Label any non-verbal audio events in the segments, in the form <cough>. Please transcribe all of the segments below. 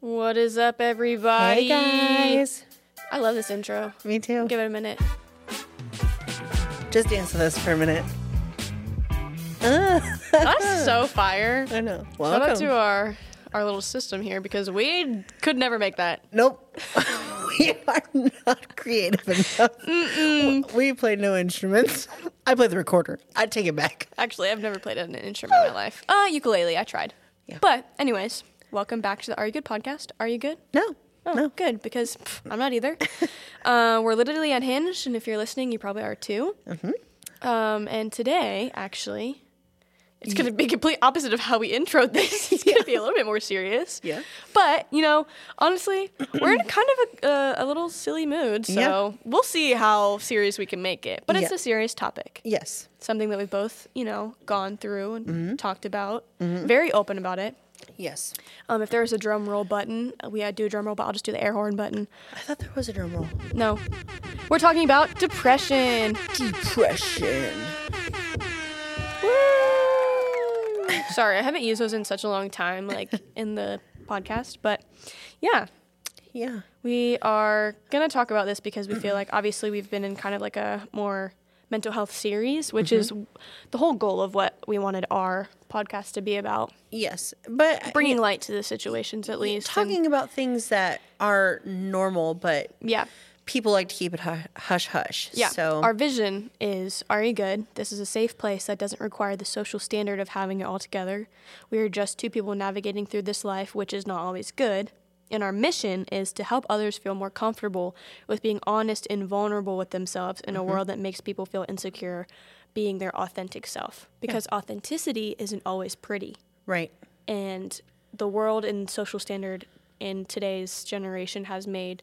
What is up, everybody? Hey guys. I love this intro. Me too. Give it a minute. Just dance with us for a minute. <laughs> That's so <laughs> fire. I know. Shout Welcome. out to our our little system here because we could never make that. nope. <laughs> we are not creative enough. We play no instruments. I play the recorder. I take it back. Actually, I've never played an instrument in my <gasps> life. Uh, ukulele. I tried. Yeah. But anyways, welcome back to the Are You Good podcast. Are you good? No. Oh, No. good because pff, I'm not either. <laughs> uh, we're literally unhinged, and if you're listening, you probably are too. Mm-hmm. Um, and today, actually, it's going to be complete opposite of how we introed this. <laughs> It's going to be a little bit more serious. Yeah. But you know, honestly, we're in kind of a, uh, a little silly mood, so Yeah. we'll see how serious we can make it. But it's Yeah. a serious topic, Yes. something that we've both, you know, gone through and Mm-hmm. talked about. Very open about it. Yes. Um, if was a drum roll button, we uh, do a drum roll, but I'll just do the air horn button. I thought there was a drum roll. No. We're talking about depression. Depression. Sorry, I haven't used those in such a long time, like <laughs> in the podcast. But yeah, Yeah. we are going to talk about this because we feel like obviously we've been in kind of like a more mental health series, which mm-hmm. is the whole goal of what we wanted our podcast to be about Yes. But uh, bringing light to the situations at least. and- talking about things that are normal, but yeah. people like to keep it hush hush. Yeah. So Our vision is Are you good? This is a safe place that doesn't require the social standard of having it all together. We are just two people navigating through this life, which is not always good. And our mission is to help others feel more comfortable with being honest and vulnerable with themselves in a mm-hmm. world that makes people feel insecure being their authentic self. Because authenticity isn't always pretty right. and the world and social standard in today's generation has made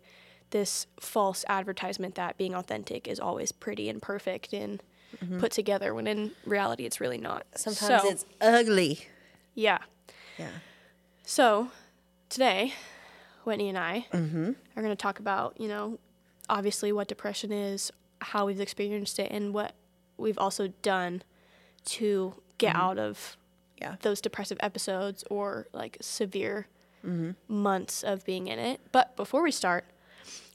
this false advertisement that being authentic is always pretty and perfect and mm-hmm. put together when in reality it's really not Sometimes So, it's ugly. yeah Yeah. so today whitney and i mm-hmm. are going to talk about you know obviously what depression is how we've experienced it and what we've also done to get mm-hmm. out of Yeah. those depressive episodes or like severe mm-hmm. months of being in it. But before we start,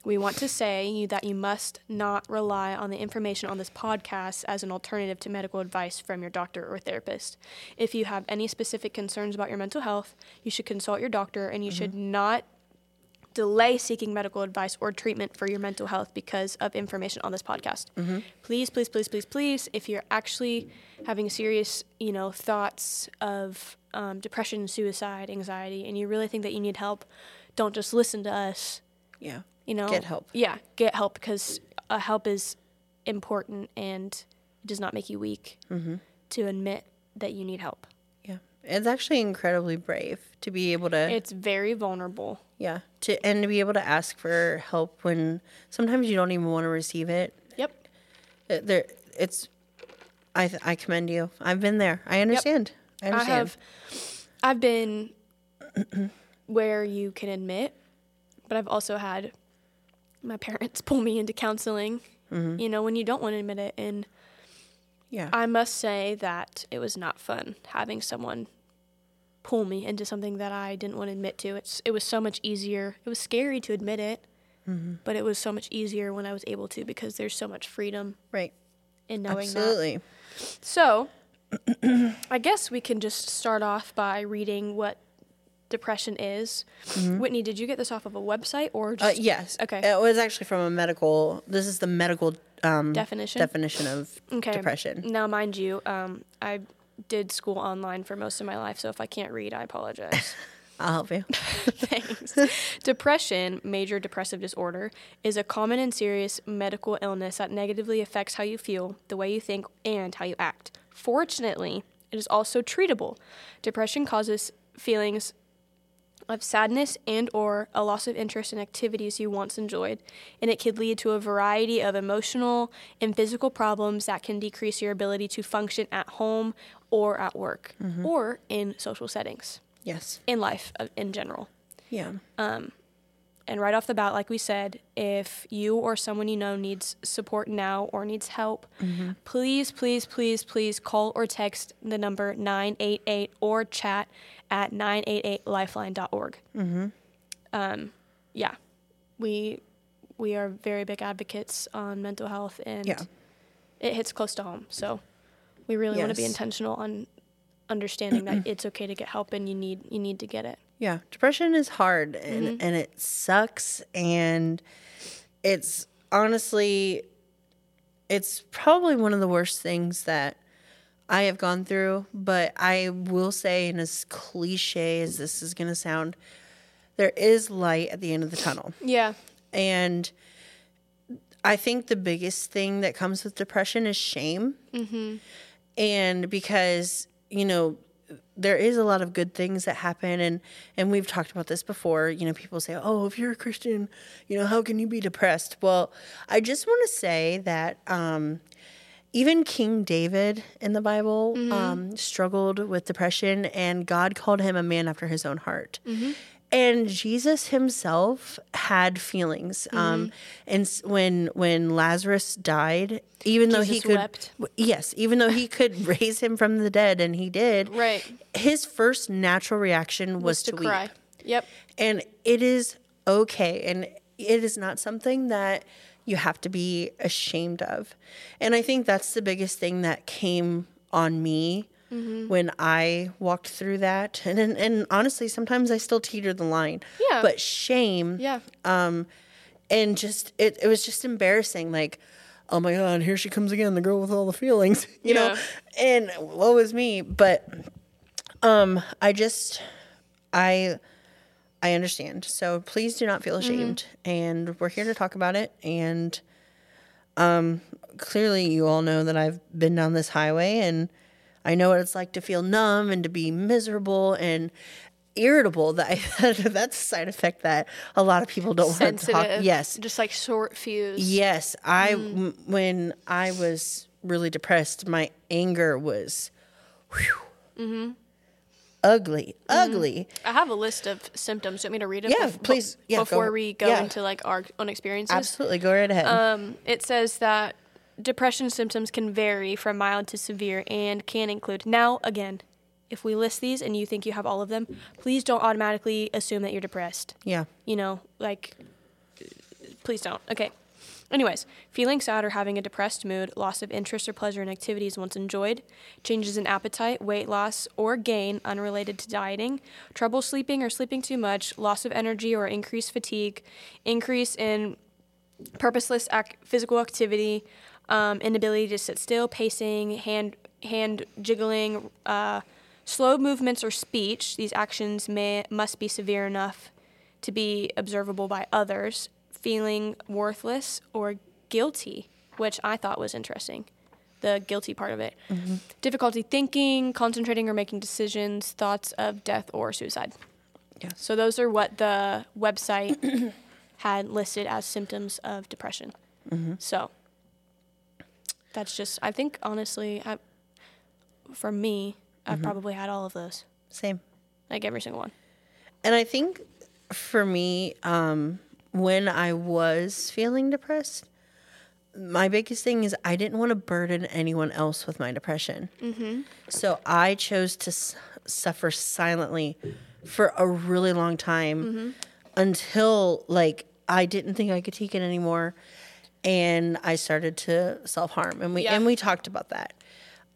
we want to say you that you must not rely on the information on this podcast as an alternative to medical advice from your doctor or therapist. If you have any specific concerns about your mental health, you should consult your doctor and you should not delay seeking medical advice or treatment for your mental health because of information on this podcast. Please, please, please, please, please, if you're actually having serious, you know, thoughts of um, depression, suicide, anxiety, and you really think that you need help, don't just listen to us. Yeah. You know, Get help. Yeah, get help because uh, help is important and it does not make you weak to admit that you need help. It's actually incredibly brave to be able to It's very vulnerable. yeah, to and to be able to ask for help when sometimes you don't even want to receive it. Yep. Uh, there it's I th- I commend you. I've been there. I understand. I I understand. have I've been <clears throat> where you can admit, but I've also had my parents <laughs> pull me into counseling, mm-hmm. you know, when you don't want to admit it. And yeah. I must say that it was not fun having someone pull me into something that I didn't want to admit to. It's it was so much easier. It was scary to admit it, but it was so much easier when I was able to because there's so much freedom right. in knowing that. Absolutely. So, <clears throat> I guess we can just start off by reading what depression is. Whitney, did you get this off of a website or Uh, just yes. Okay. It was actually from a medical. This is the medical um, definition? definition of okay. depression. Now, mind you, um, I did school online for most of my life, so if I can't read, I apologize. <laughs> <laughs> I'll help you. Thanks. Depression, major depressive disorder, is a common and serious medical illness that negatively affects how you feel, the way you think, and how you act. Fortunately, it is also treatable. Depression causes feelings of sadness and or a loss of interest in activities you once enjoyed and it could lead to a variety of emotional and physical problems that can decrease your ability to function at home or at work or in social settings Yes. in life uh, in general Yeah. And right off the bat, like we said, if you or someone you know needs support now or needs help, please, please, please, please call or text the number 988 or chat at 988lifeline.org. um, yeah, we we are very big advocates on mental health, and Yeah. it hits close to home. So we really want to be intentional on understanding that <clears throat> it's okay to get help and you need you need to get it. Yeah, depression is hard and mm-hmm. and it sucks and it's honestly it's probably one of the worst things that I have gone through, but I will say and as cliche as this is going to sound, there is light at the end of the tunnel. Yeah. And I think the biggest thing that comes with depression is shame. Mm-hmm. And because, you know, there is a lot of good things that happen and and we've talked about this before. You know people say oh if you're a christian you know how can you be depressed? Well i just want to say that um even king david in the bible um struggled with depression and god called him a man after his own heart and jesus himself had feelings um and when when lazarus died even though he could wept. yes even though he could <laughs> raise him from the dead and he did Right. his first natural reaction was, to, cry. weep Yep. and it is okay and it is not something that you have to be ashamed of and i think that's the biggest thing that came on me Mm-hmm. when i walked through that. And, and and honestly sometimes i still teeter the line. Yeah. but shame Yeah. Um, and just it, it was just embarrassing. Like oh my god here she comes again the girl with all the feelings <laughs> you know? And what was me. But um i just i i understand. So please do not feel ashamed. And we're here to talk about it. And um clearly you all know that i've been down this highway and i know what it's like to feel numb and to be miserable and irritable <laughs> that I, that's a side effect that a lot of people don't want to Sensitive. talk yes Just like short fuse. Yes, I mm. m- when I was really depressed, my anger was whew, mm-hmm. ugly, mm-hmm. ugly. I have a list of symptoms. Do you want me to read it? Yeah, bef- please. Yeah, go before ahead. we go Yeah. into like our own experiences. Absolutely, go right ahead. Um, it says that depression symptoms can vary from mild to severe and can include. Now, again, if we list these and you think you have all of them, please don't automatically assume that you're depressed. yeah, You know, like, please don't. Okay. Anyways, feeling sad or having a depressed mood, loss of interest or pleasure in activities once enjoyed, changes in appetite, weight loss or gain unrelated to dieting, trouble sleeping or sleeping too much, loss of energy or increased fatigue, increase in purposeless ac- physical activity, um, inability to sit still, pacing, hand hand jiggling, uh, slow movements or speech. These actions may must be severe enough to be observable by others. Feeling worthless or guilty, which I thought was interesting. The guilty part of it. Difficulty thinking, concentrating, or making decisions. Thoughts of death or suicide. Yeah. So those are what the website <coughs> had listed as symptoms of depression. So that's just, I think, honestly, I, for me, I've mm-hmm. probably had all of those, same. like every single one. And I think for me, um, when I was feeling depressed, my biggest thing is I didn't want to burden anyone else with my depression. Mm-hmm. So I chose to s- suffer silently for a really long time mm-hmm. until like I didn't think I could take it anymore, and I started to self harm. And we Yeah. and we talked about that.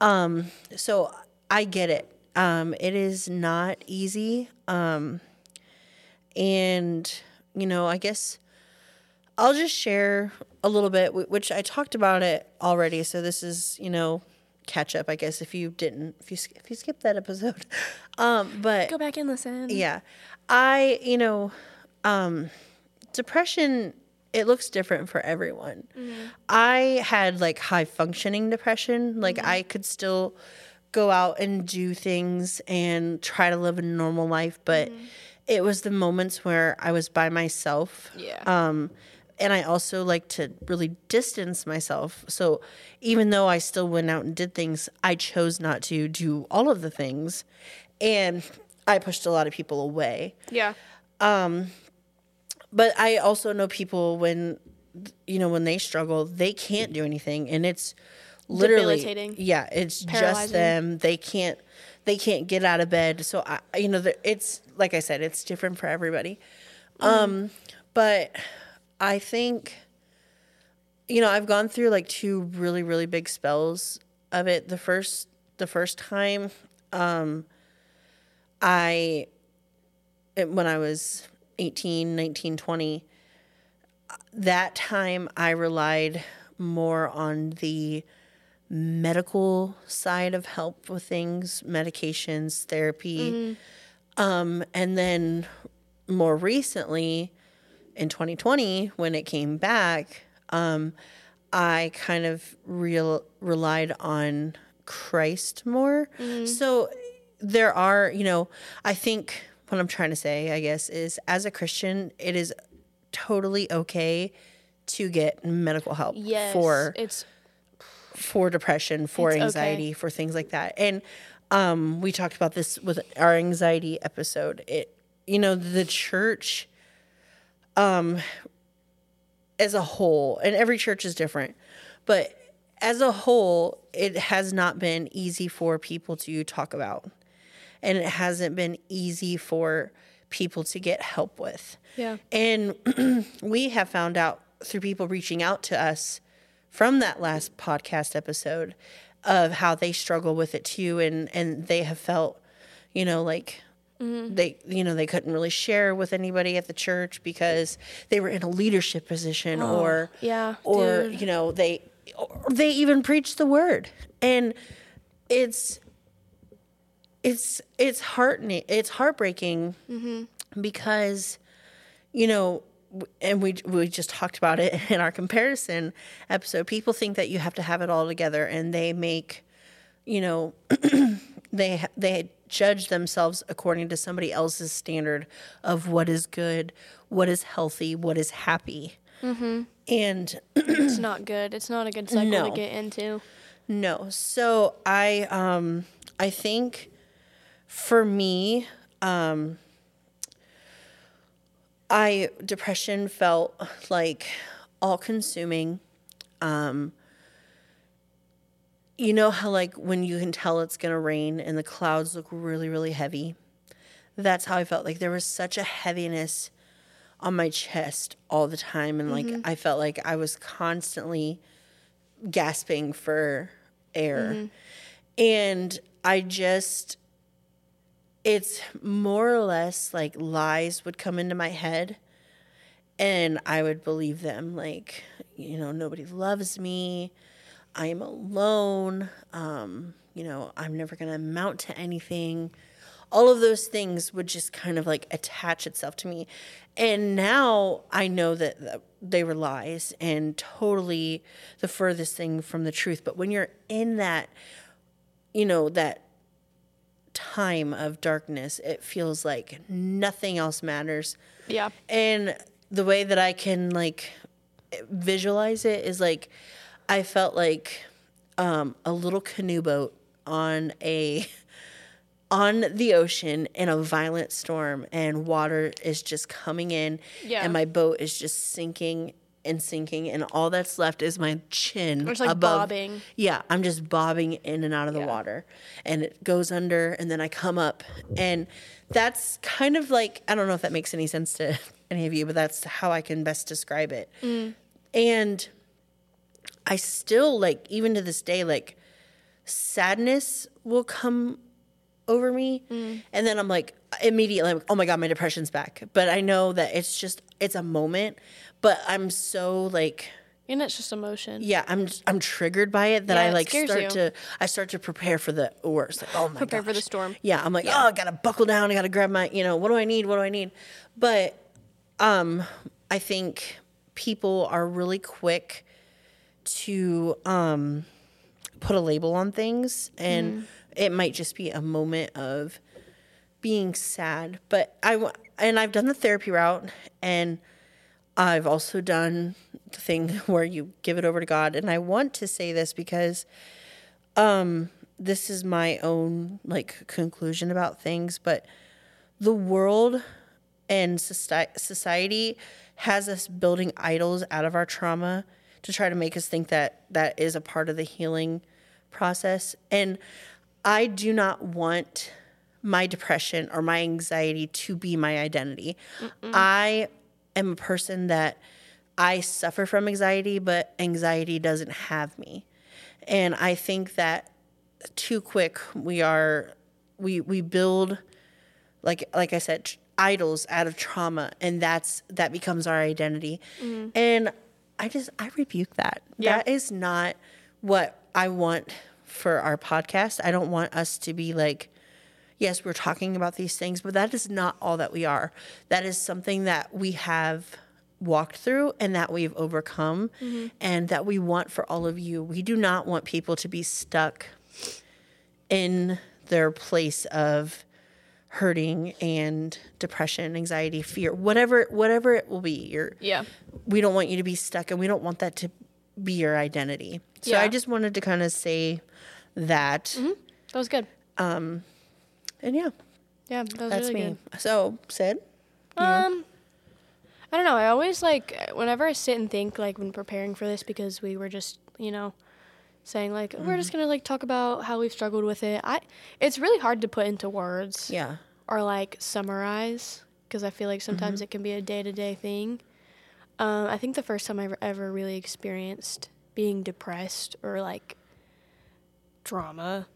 Um, so I get it. Um, it is not easy. Um, and you know, I guess I'll just share a little bit, which I talked about it already. So this is, you know, catch up. I guess if you didn't, if you if you skipped that episode, <laughs> um, but Go back and listen. yeah, I you know, um, depression. It looks different for everyone. Mm-hmm. I had like high functioning depression. Like mm-hmm. I could still go out and do things and try to live a normal life, but mm-hmm. it was the moments where I was by myself. Yeah. Um, and I also like to really distance myself. So even though I still went out and did things, I chose not to do all of the things. And I pushed a lot of people away. Yeah. Um, But I also know people when you know when they struggle, they can't do anything and it's literally Debilitating. Yeah, it's just them. They can't they can't get out of bed. So I you know the- it's like I said, it's different for everybody. Um, but I think, you know, I've gone through like two really, really big spells of it. The first, the first time, um, I, when I was 18, 19, 20, that time I relied more on the medical side of help with things, medications, therapy. Um, and then more recently, in 2020, when it came back, um, I kind of real relied on Christ more. So there are, you know, I think what I'm trying to say, I guess, is as a Christian, it is totally okay to get medical help Yes. for it's for depression, for It's okay. anxiety, for things like that. And um, we talked about this with our anxiety episode. It, you know, the church, um, as a whole, and every church is different, but as a whole, it has not been easy for people to talk about, and it hasn't been easy for people to get help with. yeah. And <clears throat> we have found out through people reaching out to us from that last podcast episode of how they struggle with it too and and they have felt you know like mm-hmm. they you know they couldn't really share with anybody at the church because they were in a leadership position oh, or yeah, or dude. you know they or they even preach the word and it's it's it's heartening it's heartbreaking because you know and we we just talked about it in our comparison episode people think that you have to have it all together and they make you know <clears throat> they they judge themselves according to somebody else's standard of what is good what is healthy what is happy and it's not good. It's not a good cycle No. to get into. No. So I um I think for me um I depression felt like all consuming. Um you know how like when you can tell it's going to rain and the clouds look really really heavy. That's how I felt like there was such a heaviness on my chest all the time and like I felt like I was constantly gasping for air. And I just, it's more or less like lies would come into my head and I would believe them. Like, you know, nobody loves me. I am alone. Um, you know, I'm never going to amount to anything. All of those things would just kind of like attach itself to me. And now I know that that they were lies and totally the furthest thing from the truth. But when you're in that, you know, that time of darkness, it feels like nothing else matters. Yeah. And the way that I can like visualize it is like I felt like um, a little canoe boat on a <laughs> on the ocean in a violent storm and water is just coming in Yeah. and my boat is just sinking and sinking and all that's left is my chin It's like above bobbing. yeah, I'm just bobbing in and out of the Yeah. water and it goes under and then I come up and that's kind of like I don't know if that makes any sense to <laughs> any of you, but that's how I can best describe it. Mm. And I still like even to this day like sadness will come over me mm. and then I'm like immediately like, oh my god my depression's back. But I know that it's just it's a moment, but I'm so like And it's just emotion. yeah, I'm I'm triggered by it that Yeah, I like start you. to I start to prepare for the worst. Like, oh my Prepare for the storm. Yeah, I'm like, oh, I gotta buckle down. I gotta grab my, you know, what do I need? What do I need? But um, I think people are really quick to um put a label on things, and Mm. it might just be a moment of being sad. But I and I've done the therapy route, and I've also done the thing <laughs> where you give it over to God. And I want to say this because um, this is my own like conclusion about things, but the world and society has us building idols out of our trauma to try to make us think that that is a part of the healing process. And I do not want my depression or my anxiety to be my identity. I am a person that I suffer from anxiety, but anxiety doesn't have me. And I think that too quick we are we we build like like I said idols out of trauma and that's that becomes our identity. Mm. And I just I rebuke that. Yeah. That is not what I want for our podcast. I don't want us to be like yes, we're talking about these things, but that is not all that we are. That is something that we have walked through and that we've overcome mm-hmm. and that we want for all of you. We do not want people to be stuck in their place of hurting and depression, anxiety, fear, whatever whatever it will be. You're Yeah. we don't want you to be stuck and we don't want that to be your identity. So I just wanted to kind of say that mm-hmm. That was good. Um, and yeah, Yeah, that that's really me. good. So, Sid, Um, I don't know. I always like whenever I sit and think, like when preparing for this, because we were just, you know, saying like we're just gonna like talk about how we've struggled with it. I, it's really hard to put into words yeah. or like summarize because I feel like sometimes it can be a day to day thing. Um, I think the first time I ever, ever really experienced being depressed or like drama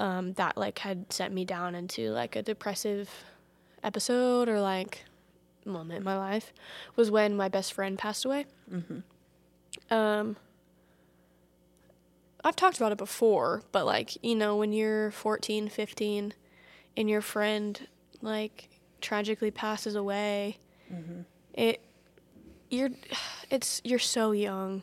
um, that like had sent me down into like a depressive episode or like moment in my life was when my best friend passed away. Um, I've talked about it before, but like, you know, when you're 14, 15 and your friend like tragically passes away, it you're <sighs> it's you're so young.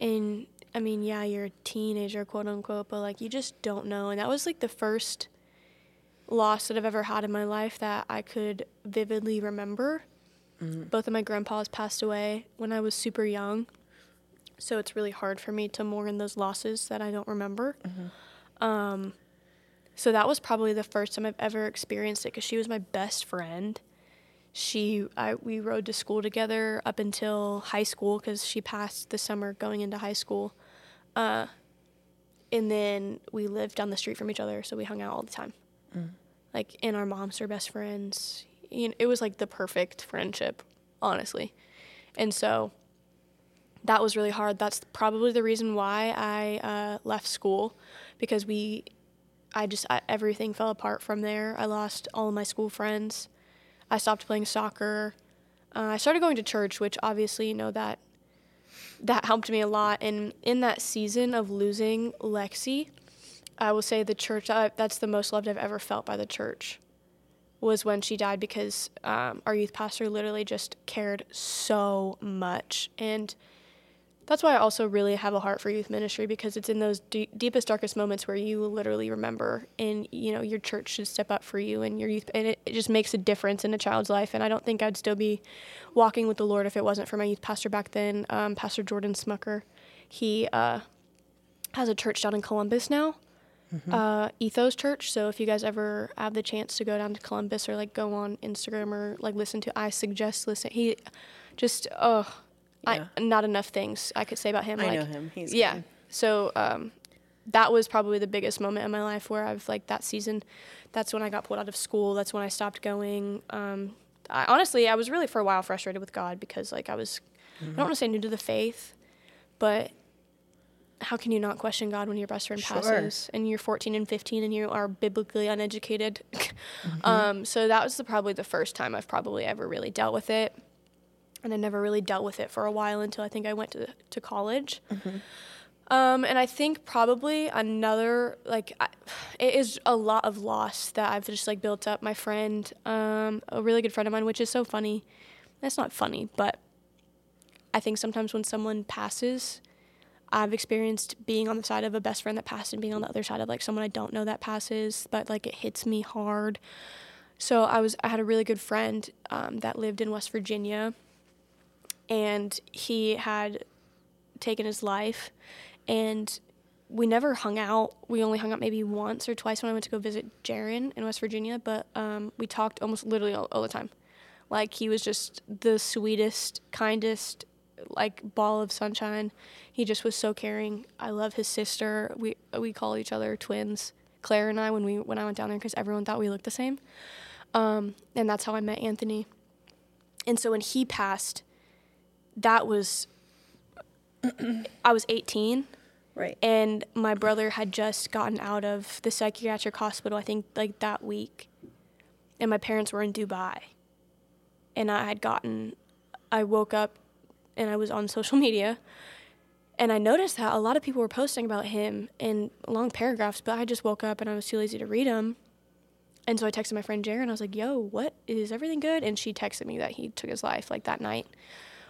And I mean, yeah, you're a teenager, quote unquote, but like you just don't know. And that was like the first loss that I've ever had in my life that I could vividly remember. Both of my grandpas passed away when I was super young. So it's really hard for me to mourn those losses that I don't remember. Um, so that was probably the first time I've ever experienced it because she was my best friend. She, I, we rode to school together up until high school because she passed the summer going into high school. Uh, and then we lived down the street from each other, so we hung out all the time. Like, and our moms were best friends. You know, it was like the perfect friendship, honestly. And so that was really hard. That's probably the reason why I uh, left school because we, I just, I, everything fell apart from there. I lost all of my school friends. I stopped playing soccer. Uh, I started going to church, which obviously, you know, that that helped me a lot. And in that season of losing Lexi, I will say the church, uh, that's the most loved I've ever felt by the church, was when she died because um, our youth pastor literally just cared so much. And that's why I also really have a heart for youth ministry because it's in those de- deepest, darkest moments where you literally remember, and you know your church should step up for you and your youth, and it, it just makes a difference in a child's life. And I don't think I'd still be walking with the Lord if it wasn't for my youth pastor back then, um, Pastor Jordan Smucker. He uh, has a church down in Columbus now, uh, Ethos Church. So if you guys ever have the chance to go down to Columbus or like go on Instagram or like listen to, I suggest listen. He just oh, Yeah. I not enough things I could say about him. I like, know him. He's yeah. good. So um, that was probably the biggest moment in my life where I've like that season. That's when I got pulled out of school. That's when I stopped going. Um, I, honestly, I was really for a while frustrated with God because like I was, I don't want to say new to the faith, but how can you not question God when your best friend Sure. passes and you're 14 and 15 and you are biblically uneducated? <laughs> um, so that was the, probably the first time I've probably ever really dealt with it. And I never really dealt with it for a while until I think I went to, to college. Um, and I think probably another like I, it is a lot of loss that I've just like built up. My friend, um, a really good friend of mine, which is so funny. That's not funny, but I think sometimes when someone passes, I've experienced being on the side of a best friend that passed and being on the other side of like someone I don't know that passes, but like it hits me hard. So I was I had a really good friend um, that lived in West Virginia, and he had taken his life, and we never hung out. We only hung out maybe once or twice when I went to go visit Jaron in West Virginia, but um, we talked almost literally all, all the time. Like he was just the sweetest, kindest, like ball of sunshine. He just was so caring. I love his sister. We we call each other twins Claire and I when we when I went down there because everyone thought we looked the same. Um, and that's how I met Anthony. And so when he passed, that was I was 18 Right. and my brother had just gotten out of the psychiatric hospital i think like that week. And my parents were in dubai. And i had gotten i woke up and i was on <laughs> social media. And i noticed that a lot of people were posting about him in long paragraphs but i just woke up and i was too lazy to read them and so i texted my friend Jaren. i was like yo what? Is everything good? And she texted me that he took his life like that night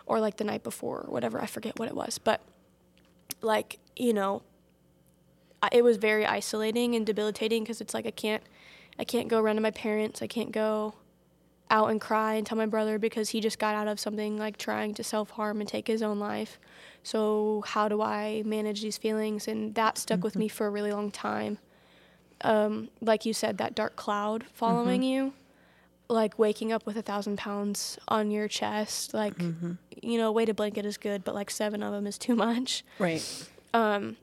or like the night before or whatever. I forget what it was. But like you know I- it was very isolating and debilitating because it's like i can't i can't go run to my parents. I can't go out and cry and tell my brother because he just got out of something like trying to self-harm and take his own life. So how do i manage these feelings? And that stuck with me for a really long time. Um, like you said that dark cloud following you like waking up with a thousand pounds on your chest like mm-hmm. you know a weighted blanket is good but like seven of them is too much. Right. Um,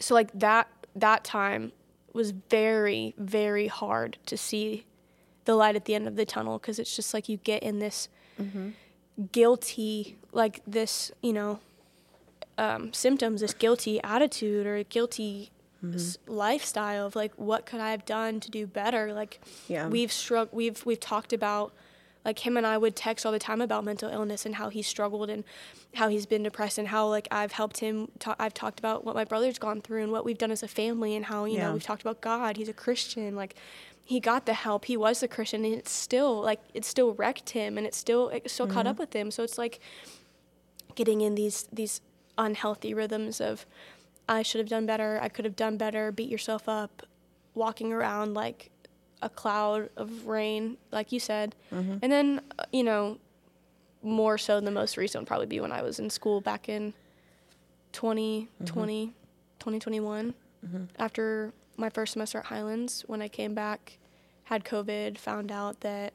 so like that that time was very very hard to see the light at the end of the tunnel because it's just like you get in this mm-hmm. guilty like this you know um, symptoms this guilty attitude or guilty Mm-hmm. s- lifestyle of like what could i have done to do better like Yeah. we've struck we've we've talked about like him and I would text all the time about mental illness and how he struggled and how he's been depressed and how like I've helped him. Ta- I've talked about what my brother's gone through and what we've done as a family and how you Yeah. know we've talked about God. He's a Christian. Like he got the help. He was a Christian and it's still like it still wrecked him and it still it still caught mm-hmm. up with him. So it's like getting in these these unhealthy rhythms of I should have done better. I could have done better. Beat yourself up. Walking around like a cloud of rain, like you said. Mm-hmm. And then, uh, you know, more so the most recent would probably be when I was in school back in 2020, mm-hmm. 2021. Mm-hmm. After my first semester at Highlands, when I came back, had COVID, found out that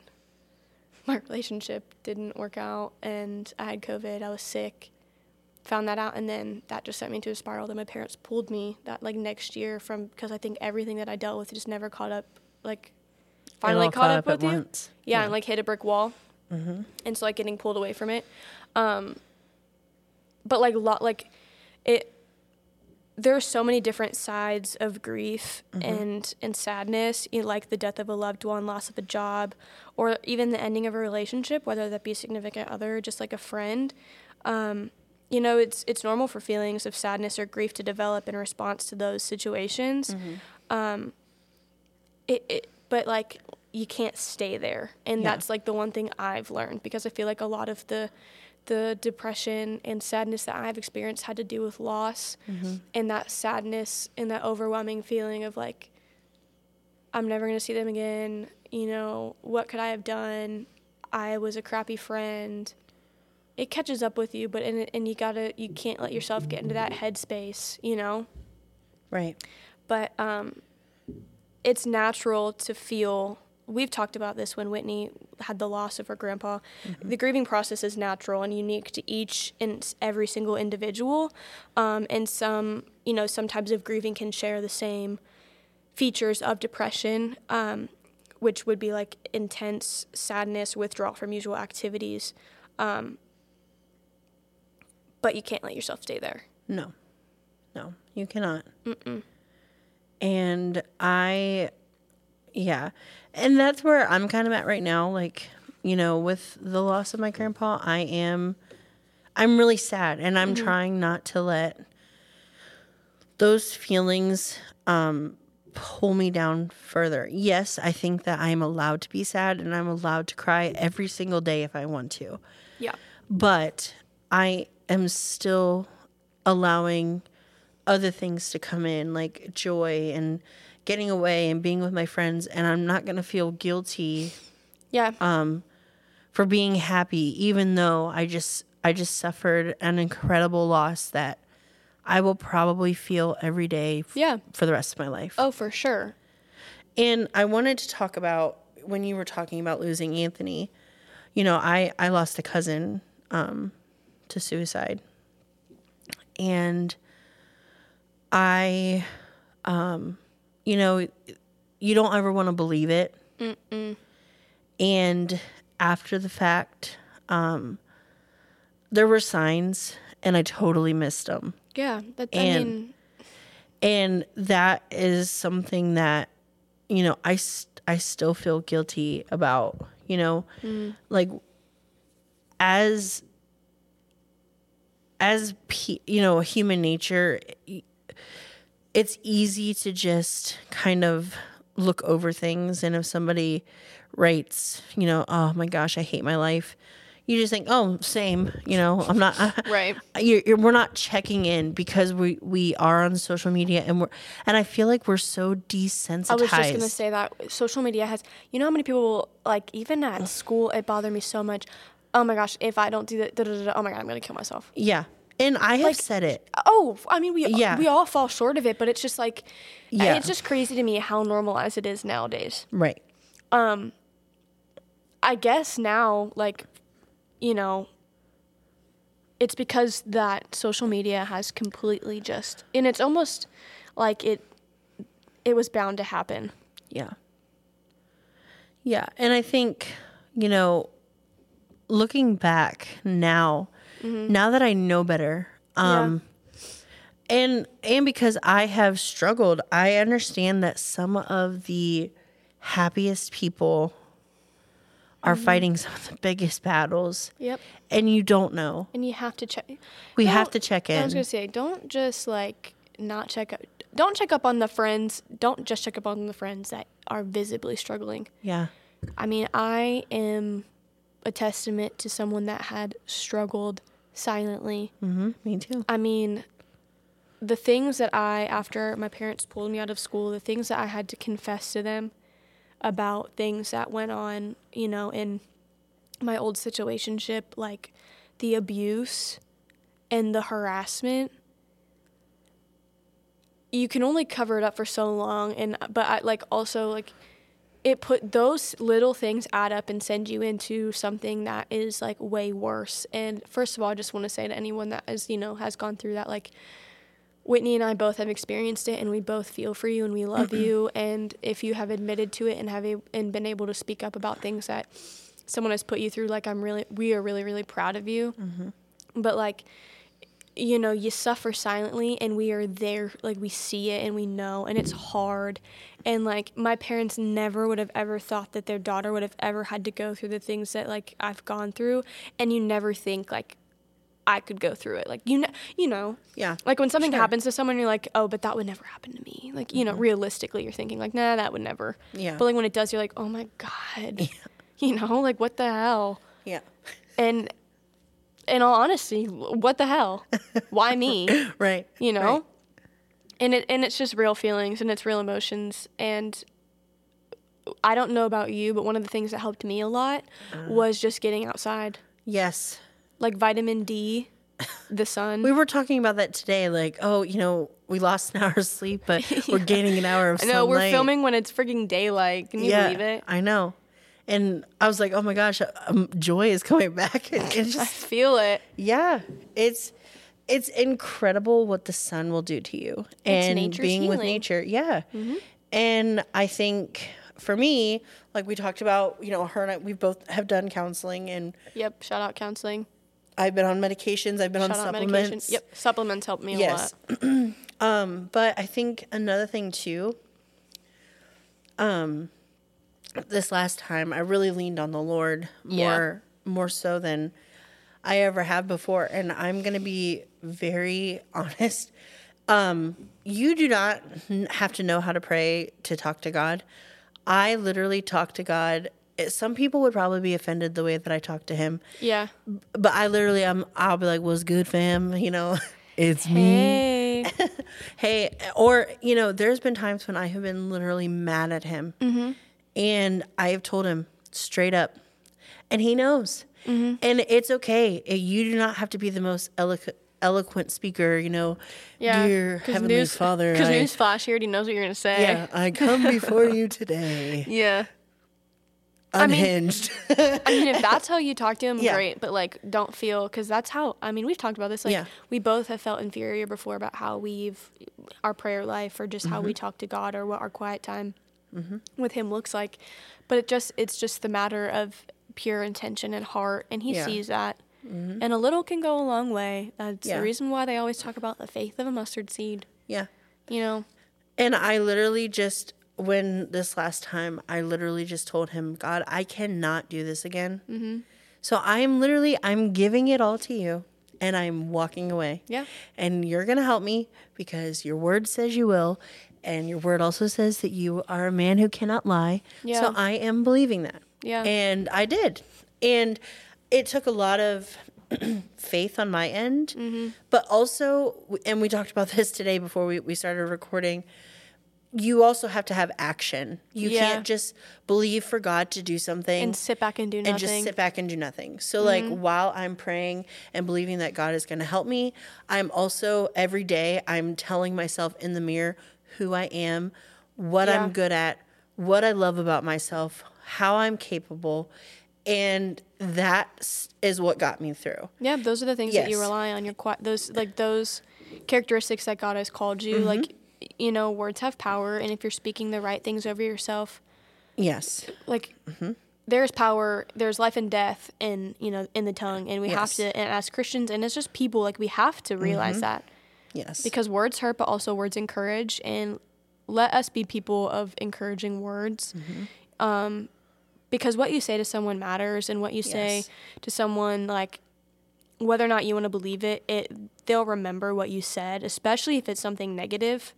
<laughs> my relationship didn't work out and I had COVID, I was sick. Found that out, and then that just sent me into a spiral. That my parents pulled me that like next year from because I think everything that I dealt with just never caught up. Like finally all caught, up, at with you. once. Yeah, and like hit a brick wall, and so like getting pulled away from it. Um, but like lot like it. There are so many different sides of grief and and sadness, you know, like the death of a loved one, loss of a job, or even the ending of a relationship, whether that be a significant other, just like a friend. Um, you know, it's it's normal for feelings of sadness or grief to develop in response to those situations. Um, it, it but like you can't stay there. And Yeah. that's like the one thing i've learned because i feel like a lot of the the depression and sadness that i've experienced had to do with loss and that sadness and that overwhelming feeling of like i'm never going to see them again. You know what could i have done? I was a crappy friend it catches up with you but and, and you gotta you can't let yourself get into that headspace you know Right. but um, it's natural to feel. We've talked about this when Whitney had the loss of her grandpa. The grieving process is natural and unique to each and every single individual. Um, and some, you know, some types of grieving can share the same features of depression, um, which would be like intense sadness, withdrawal from usual activities. Um, but you can't let yourself stay there. No, no, you cannot. And I, yeah, and that's where I'm kind of at right now. Like, you know, with the loss of my grandpa, I am, I'm really sad, and I'm trying not to let those feelings um, pull me down further. Yes, I think that I am allowed to be sad, and I'm allowed to cry every single day if I want to Yeah. but I am still allowing other things to come in, like joy and getting away and being with my friends. And I'm not going to feel guilty Yeah. Um, for being happy, even though I just I just suffered an incredible loss that I will probably feel every day f- yeah. for the rest of my life. Oh, for sure. And I wanted to talk about when you were talking about losing Anthony. You know, I I lost a cousin um, to suicide, and I, um, you know, you don't ever want to believe it. And after the fact, um, there were signs, and I totally missed them. Yeah, that I And- mean, and that is something that you know i st- i still feel guilty about you know like as as pe- you know human nature it's easy to just kind of look over things and if somebody writes you know oh my gosh i hate my life you just think oh same you know i'm not <laughs> Right. you're, you're, we're not checking in because we we are on social media and we're and i feel like we're so desensitized I was just gonna say that uh, social media has. You know how many people will, like even at school it bothered me so much. Oh my gosh, if I don't do that, da, da, da, da, oh my god, I'm gonna kill myself. yeah and i have said it Oh, I mean we Yeah. we all fall short of it, but it's just like Yeah. it's just crazy to me how normalized it is nowadays. right Um. I guess now, like, you know, it's because that social media has completely just, and it's almost like it, it was bound to happen. Yeah. Yeah. And I think, you know, looking back now, now that I know better, um, and and because I have struggled, I understand that some of the happiest people are fighting <laughs> some of the biggest battles. Yep. And you don't know. And you have to check. We have Don't- to check in. I was gonna say, don't just like not check up. Don't check up on the friends. Don't just check up on the friends that are visibly struggling. Yeah. I mean, I am a testament to someone that had struggled silently. hmm Me too. I mean, the things that I, after my parents pulled me out of school, the things that I had to confess to them about things that went on, you know, in my old situationship, like the abuse and the harassment. You can only cover it up for so long, and but I like also like it put those little things add up and send you into something that is like way worse. And first of all, I just want to say to anyone that is, you know, has gone through that, like Whitney and I both have experienced it and we both feel for you and we love you. And if you have admitted to it and have a, and been able to speak up about things that someone has put you through, like I'm really, we are really, really proud of you. Mm-hmm. But like, you know, you suffer silently and we are there, like we see it and we know, and it's hard. And like, my parents never would have ever thought that their daughter would have ever had to go through the things that like I've gone through. And you never think like I could go through it. Like, you know, you know, Yeah. like when something Sure. happens to someone, you're like, oh, but that would never happen to me. Like, you know, mm-hmm. realistically, you're thinking like, nah, that would never. Yeah. But like when it does, you're like, oh my god, Yeah. <laughs> you know, like what the hell? Yeah. And in all honesty, what the hell? <laughs> Why me? Right. You know? Right. And it and it's just real feelings and it's real emotions and I don't know about you, but one of the things that helped me a lot Uh-huh. was just getting outside. Yes. Like vitamin D, the sun. <laughs> We were talking about that today. Like, oh, you know, we lost an <laughs> hour's sleep, but <laughs> we're gaining an hour of I sunlight. we're filming when it's freaking daylight. Can you yeah, believe it? I know. And I was like, oh my gosh, um, joy is coming back. And it's I feel it. yeah, it's it's incredible what the sun will do to you and being with nature. Yeah, and I think for me, like we talked about, you know, her and I, we both have done counseling, and Yep. Shout out counseling. I've been on medications. I've been Shout on supplements. Yep. Supplements help me a lot. <clears throat> Um, but I think another thing too, um, this last time I really leaned on the Lord Yeah. more more so than I ever have before, and I'm gonna be very <laughs> honest. Um, you do not have to know how to pray to talk to God. I literally talk to God. Eh, some people would probably be offended the way that I talk to Him, Yeah. but I literally, I'm, I'll be like, "What's good, fam?" <laughs> You know, it's me Hey. <laughs> hey or you know there's been times when i have been literally mad at him mm-hmm. and i have told him straight up and he knows and it's okay you do not have to be the most eloquent eloquent speaker you know Yeah. dear heavenly father Because newsflash, he already knows what you're gonna say. yeah i come before you today <laughs> Yeah. I mean- unhinged. <laughs> I mean, if that's how you talk to him, Yeah. great. But like, don't feel because that's how. I mean, we've talked about this. Like, Yeah. we both have felt inferior before about how we've our prayer life or just how Mm-hmm. we talk to God or what our quiet time with Him looks like. But it just it's just the matter of pure intention and heart, and He Yeah. Mm-hmm. sees that. And a little can go a long way. That's Yeah. the reason why they always talk about the faith of a mustard seed. yeah. You know, And I literally just, when this last time, I literally just told him, God, I cannot do this again. Mm-hmm. So I'm literally, I'm giving it all to you and I'm walking away. Yeah. And you're going to help me because your word says you will. And your word also says that you are a man who cannot lie. Yeah. So I am believing that. Yeah. And I did. And it took a lot of <clears throat> faith on my end, Mm-hmm. but also, and we talked about <laughs> this today before we, we started recording, you also have to have action. You Yeah. can't just believe for God to do something and sit back and do nothing. and just sit back and do nothing. So like Mm-hmm. while I'm praying and believing that God is going to help me, I'm also every day I'm telling myself in the mirror who I am, what Yeah. I'm good at, what I love about myself, how I'm capable, and that is what got me through. Yeah, those are the things that you rely on. Your those like those characteristics that God has called Mm-hmm. you. Like you know, words have power, and if you're speaking the right things over yourself, Yes. like Mm-hmm. there's power, there's life and death in you know in the tongue, and we have to. And as Christians, and as just people, like we have to realize Mm-hmm. that Yes. because words hurt, but also words encourage, and let us be people of encouraging words. Mm-hmm. Um, because what you say to someone matters, and what you say Yes. to someone, like whether or not you want to believe it, it they'll remember what you said, especially if it's something negative.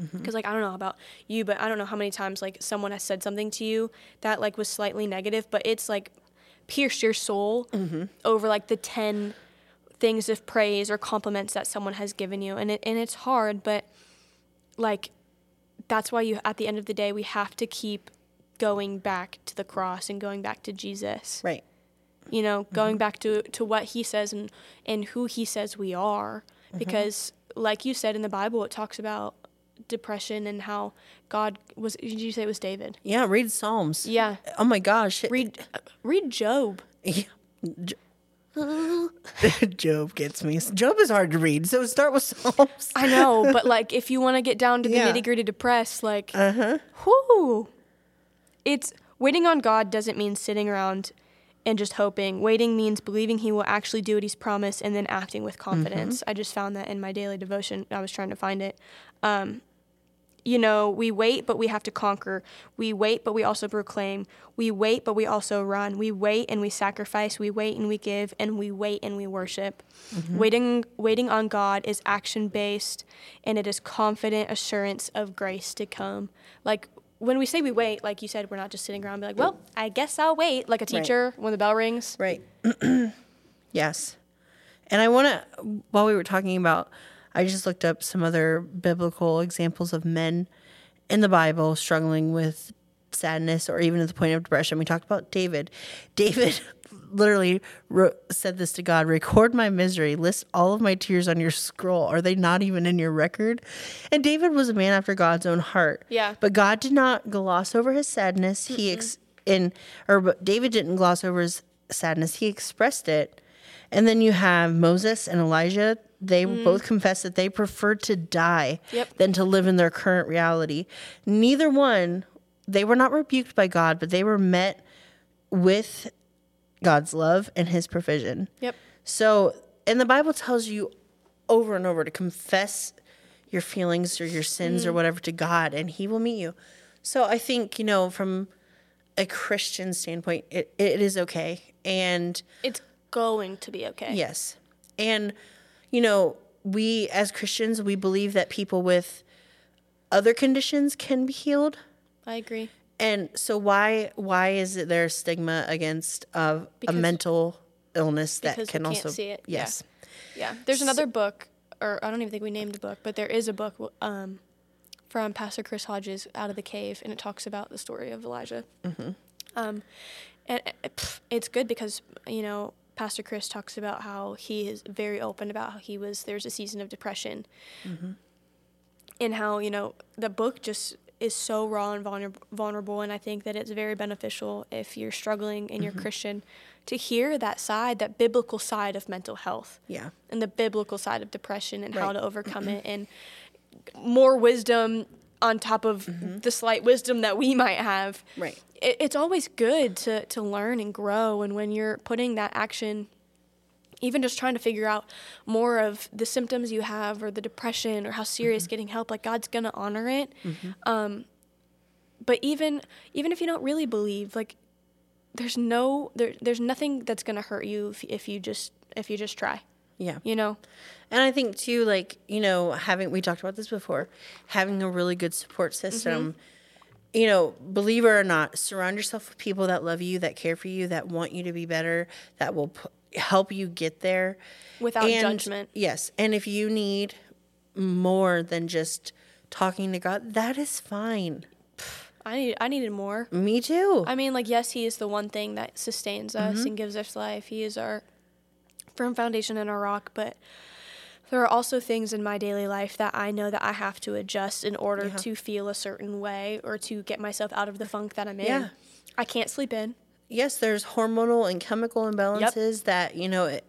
Mm-hmm. Because like I don't know about you, but I don't know how many times like someone has said something to you that like was slightly negative, but it's like pierced your soul Mm-hmm. over like the ten things of praise or compliments that someone has given you, and it and it's hard, but like that's why you at the end of the day we have to keep going back to the cross and going back to Jesus right. you know going back to to what he says and and who he says we are because like you said in the bible it talks about depression and how god was did you say it was david Yeah. Read Psalms. yeah Oh my gosh. read read job <laughs> Yeah. <laughs> Job gets me. Job is hard to read, so start with Psalms. i know but <laughs> like if you want to get down to the Yeah. nitty gritty depressed like Uh-huh. whoo it's waiting on god doesn't mean sitting around and just hoping waiting means believing he will actually do what he's promised and then acting with confidence i just found that in my daily devotion i was trying to find it um, you know, we wait, but we have to conquer. We wait, but we also proclaim. We wait, but we also run. We wait and we sacrifice. We wait and we give, and we wait and we worship. Waiting, waiting on God is action based, and it is confident assurance of grace to come. Like when we say we wait, like you said, we're not just sitting around and be like, "Well, I guess I'll wait," like a teacher when the bell rings. Right. <clears throat> yes. And I want to, while we were talking about, I just looked up some other biblical examples of men in the Bible struggling with sadness or even at the point of depression. We talked about David. <laughs> David literally wrote, said this to God record my misery, list all of my tears on your scroll. Are they not even in your record? And David was a man after God's own heart. Yeah. But God did not gloss over his sadness. He ex- in or David didn't gloss over his sadness. He expressed it. And then you have Moses and Elijah. They mm. both confessed that they preferred to die Yep. than to live in their current reality. Neither one, they were not rebuked by God, but they were met with God's love and his provision. Yep. So, and the Bible tells you over and over to confess your feelings or your sins or mm. whatever to God, and He will meet you. So, I think, you know, from a Christian standpoint, it, it is okay. And It's going to be okay. yes. And, you know, we as Christians, we believe that people with other conditions can be healed. I agree. And so why why is it there a stigma against uh, a mental illness that can also see it, yes Yeah, there's another book, or I don't even think we named the book, but there is a book um, from Pastor Chris Hodges, Out of the Cave, and it talks about the story of Elijah. Mm-hmm. Um, and uh, it's good because you know Pastor Chris talks about how he is very open about how he was there's a season of depression, Mm-hmm. and how you know the book just is so raw and vulner- vulnerable and I think that it's very beneficial if you're struggling and you're mm-hmm. Christian to hear that side, that biblical side of mental health Yeah. and the biblical side of depression and how to overcome mm-hmm. it and more wisdom on top of mm-hmm. the slight wisdom that we <laughs> might have. Right. It, it's always good to, to learn and grow. And when you're putting that action, even just trying to figure out more of the symptoms you have or the depression or how serious mm-hmm. getting help, like God's to honor it. Mm-hmm. Um, but even even if you don't really believe, like there's no there, there's nothing that's to hurt you if, if you just if you just try. Yeah. You know. And I think too, like, you know, having we talked about this before, having a really good support system, mm-hmm. you know, believe it or not, surround yourself with people that love you, that care for you, that want you to be better, that will p- help you get there Without And- judgment. Yes. And if you need more than just talking to God, that is fine. I need I needed more. Me too. I mean, like yes, he is the one thing that sustains us mm-hmm. and gives us life. He is our firm foundation and our rock, but there are also things in my daily life that I know that I have to adjust in order Yeah. to feel a certain way or to get myself out of the funk that I'm in. Yeah. I can't sleep in. Yes, there's hormonal and chemical imbalances that, you know, it,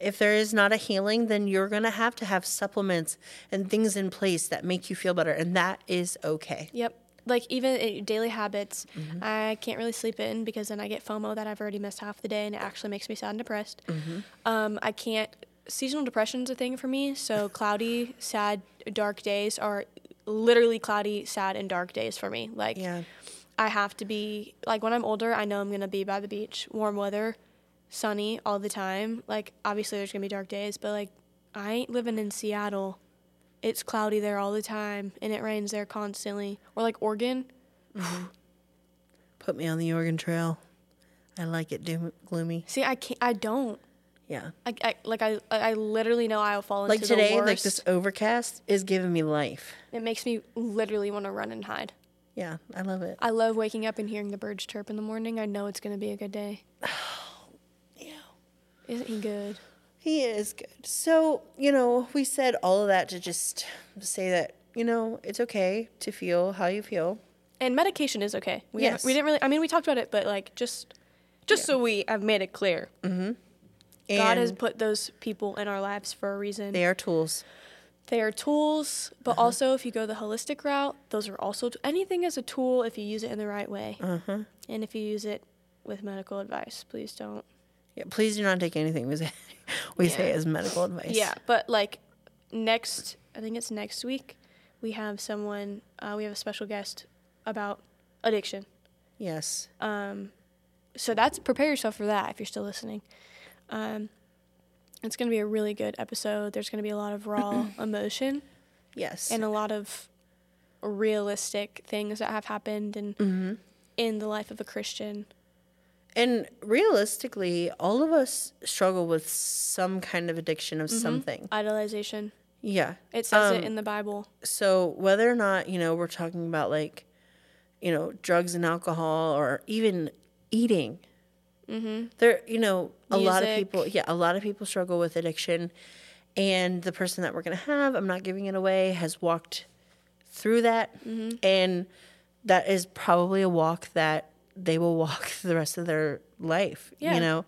if there is not a healing, then you're going to have to have supplements and things in place that make you feel better. And that is okay. Yep. Like even eh, daily habits, mm-hmm. I can't really sleep in because then I get FOMO that I've already missed half the day and it actually makes me sad and depressed. Mm-hmm. Um, I can't. Seasonal depression's a thing for me. So <laughs> cloudy, sad, dark days are literally cloudy, sad, and dark days for me. Like Yeah. I have to be like when I'm older, I know I'm gonna be by the beach, warm weather, sunny all the time. Like obviously there's gonna be dark days, but like I ain't living in Seattle. It's cloudy there all the time and it rains there constantly. Or like Oregon. <sighs> Put me on the Oregon Trail. I like it doom- gloomy. See, I can't. I don't. Yeah. I, I like I I literally know I'll fall into. Like today, like this overcast is giving me life. It makes me literally want to run and hide. Yeah, I love it. I love waking up and hearing the birds chirp in the morning. I know it's gonna be a good day. <sighs> Yeah. Isn't he good? He is good. So, you know, we said all of that to just say that, you know, it's okay to feel how you feel. And medication is okay. We Yes. we didn't really. I mean, we talked about it, but like just just so we have made it clear, And God has put those people in our lives for a reason. they are tools. They are tools, but Uh-huh. also if you go the holistic route, those are also t- anything is a tool if you use it in the right way, Uh-huh. and if you use it with medical advice. Please don't. Yeah, please do not take anything we say, <laughs> we say as medical advice. Yeah, but like next, I think it's next week, we have someone. Uh, we have a special guest about addiction. Yes. Um, so that's prepare yourself for that if you're still listening. Um, it's going to be a really good episode. There's going to be a lot of raw <clears throat> emotion Yes. and a lot of realistic things that have happened and Mm-hmm. in the life of a Christian. And realistically, all of us struggle with some kind of addiction of something. Idolization. Yeah. It says Um, it in the Bible. So whether or not, you know, we're talking about like, you know, drugs and alcohol or even eating. Mm-hmm. There, you know, a lot of people, yeah, a lot of people struggle with addiction. And the person that we're going to have, I'm not giving it away, has walked through that. Mm-hmm. And that is probably a walk that they will walk <laughs> the rest of their life, Yeah. you know?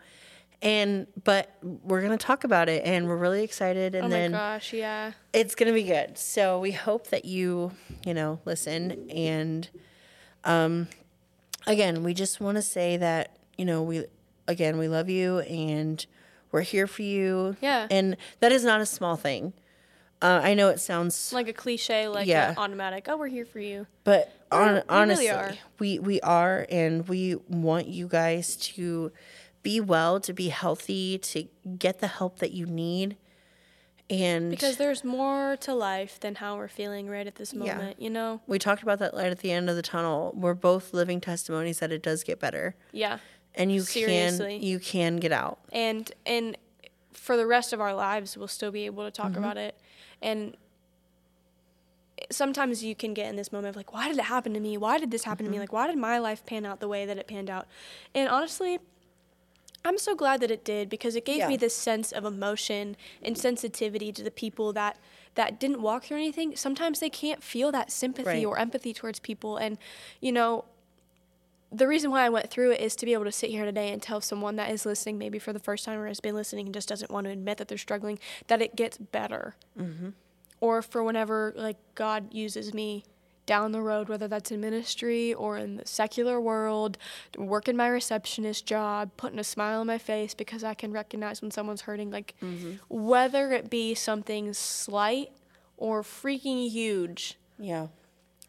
And, but we're going to talk about it and we're really excited. And Oh then, my gosh, yeah. it's going to be good. So we hope that you, you know, listen. And um, again, we just want to say that, you know, we, again, we love you and we're here for you. Yeah. And that is not a small thing. Uh, I know it sounds, Like a cliche, like Yeah. automatic. Oh, we're here for you. but on, we really honestly, are. we, we are, and we want you guys to be well, to be healthy, to get the help that you need. And Because there's more to life than how we're feeling right at this Yeah. moment, you know? we talked about that light at the end of the tunnel. We're both living testimonies that it does get better, Yeah. And you Seriously. can you can get out. And and for the rest of our lives we'll still be able to talk mm-hmm. about it. And sometimes you can get in this moment of like, why did it happen to me? Why did this happen to me? Mm-hmm. Like, why did my life pan out the way that it panned out? And honestly, I'm so glad that it did because it gave Yeah. me this sense of emotion and sensitivity to the people that that didn't walk through anything, sometimes they can't feel that sympathy Right. or empathy towards people. And, you know, the reason why I went through it is to be able to sit here today and tell someone that is listening, maybe for the first time or has been listening and just doesn't want to admit that they're struggling, that it gets better. Mm-hmm. Or for whenever like God uses me down the road, whether that's in ministry or in the secular world, working my receptionist job, putting a smile on my face because I can recognize when someone's hurting, like mm-hmm. whether it be something slight or freaking huge Yeah.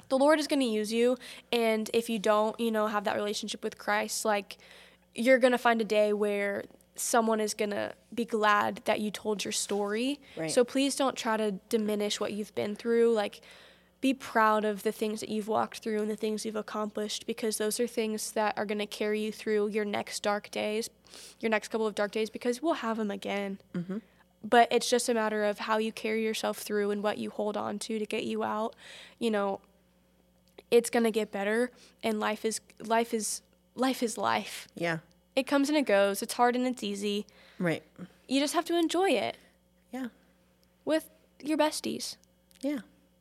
The Lord is going to use you. And if you don't, you know, have that relationship with Christ, like you're going to find a day where someone is going to be glad that you told your story. Right. So please don't try to diminish what you've been through. Like, be proud of the things that you've walked through and the things you've accomplished because those are things that are going to carry you through your next dark days, your next couple of dark days, because we'll have them again. Mm-hmm. But it's just a matter of how you carry yourself through and what you hold on to to get you out. You know, it's gonna get better and life is life is life is life Yeah. it comes and it goes it's hard and it's easy Right. you just have to enjoy it Yeah. with your besties Yeah.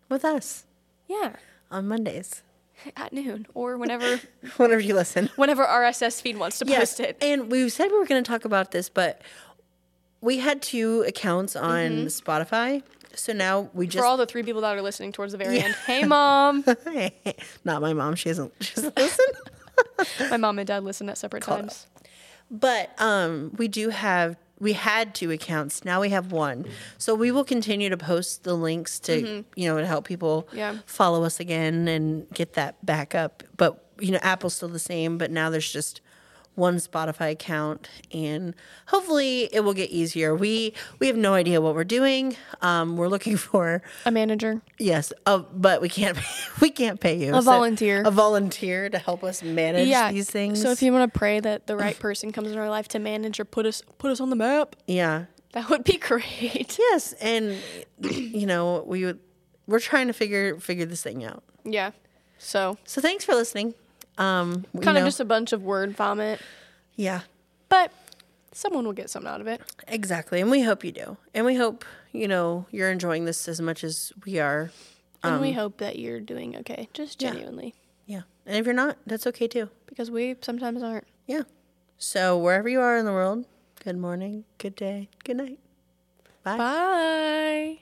With us yeah on Mondays. <laughs> at noon or whenever <laughs> Whenever you listen. whenever rss feed wants to post it And we said we were going to talk about this, but we had two accounts on mm-hmm. Spotify. So now we just for all the three people that are listening towards the very end hey mom <laughs> not my mom. She doesn't. She doesn't listen. <laughs> my mom and dad listen at separate Call times But um, we do have. We had two accounts. Now we have one. So we will continue to post the links to you know to help people Yeah. follow us again and get that back up. But you know Apple's still the same. But now there's just one Spotify account, and hopefully it will get easier. We we have no idea what we're doing. Um, we're looking <laughs> for a manager yes, uh, but we can't <laughs> we can't pay you A volunteer. a volunteer to help us manage yeah these things. so if you want to pray that the right person comes in our life to manage or put us put us on the map yeah. that would be <laughs> great Yes, and you know we would, we're trying to figure figure this thing out. yeah so So thanks for listening. Um, kind of know- just a bunch of word vomit yeah, but someone will get something out of it. exactly, and we hope you do, and we hope you know you're enjoying this as much as we are. And we hope that you're doing okay, just Um, yeah. genuinely, Yeah, and if you're not, that's okay too. because we sometimes aren't. Yeah. So wherever you are in the world, good morning, good day, good night. Bye. Bye.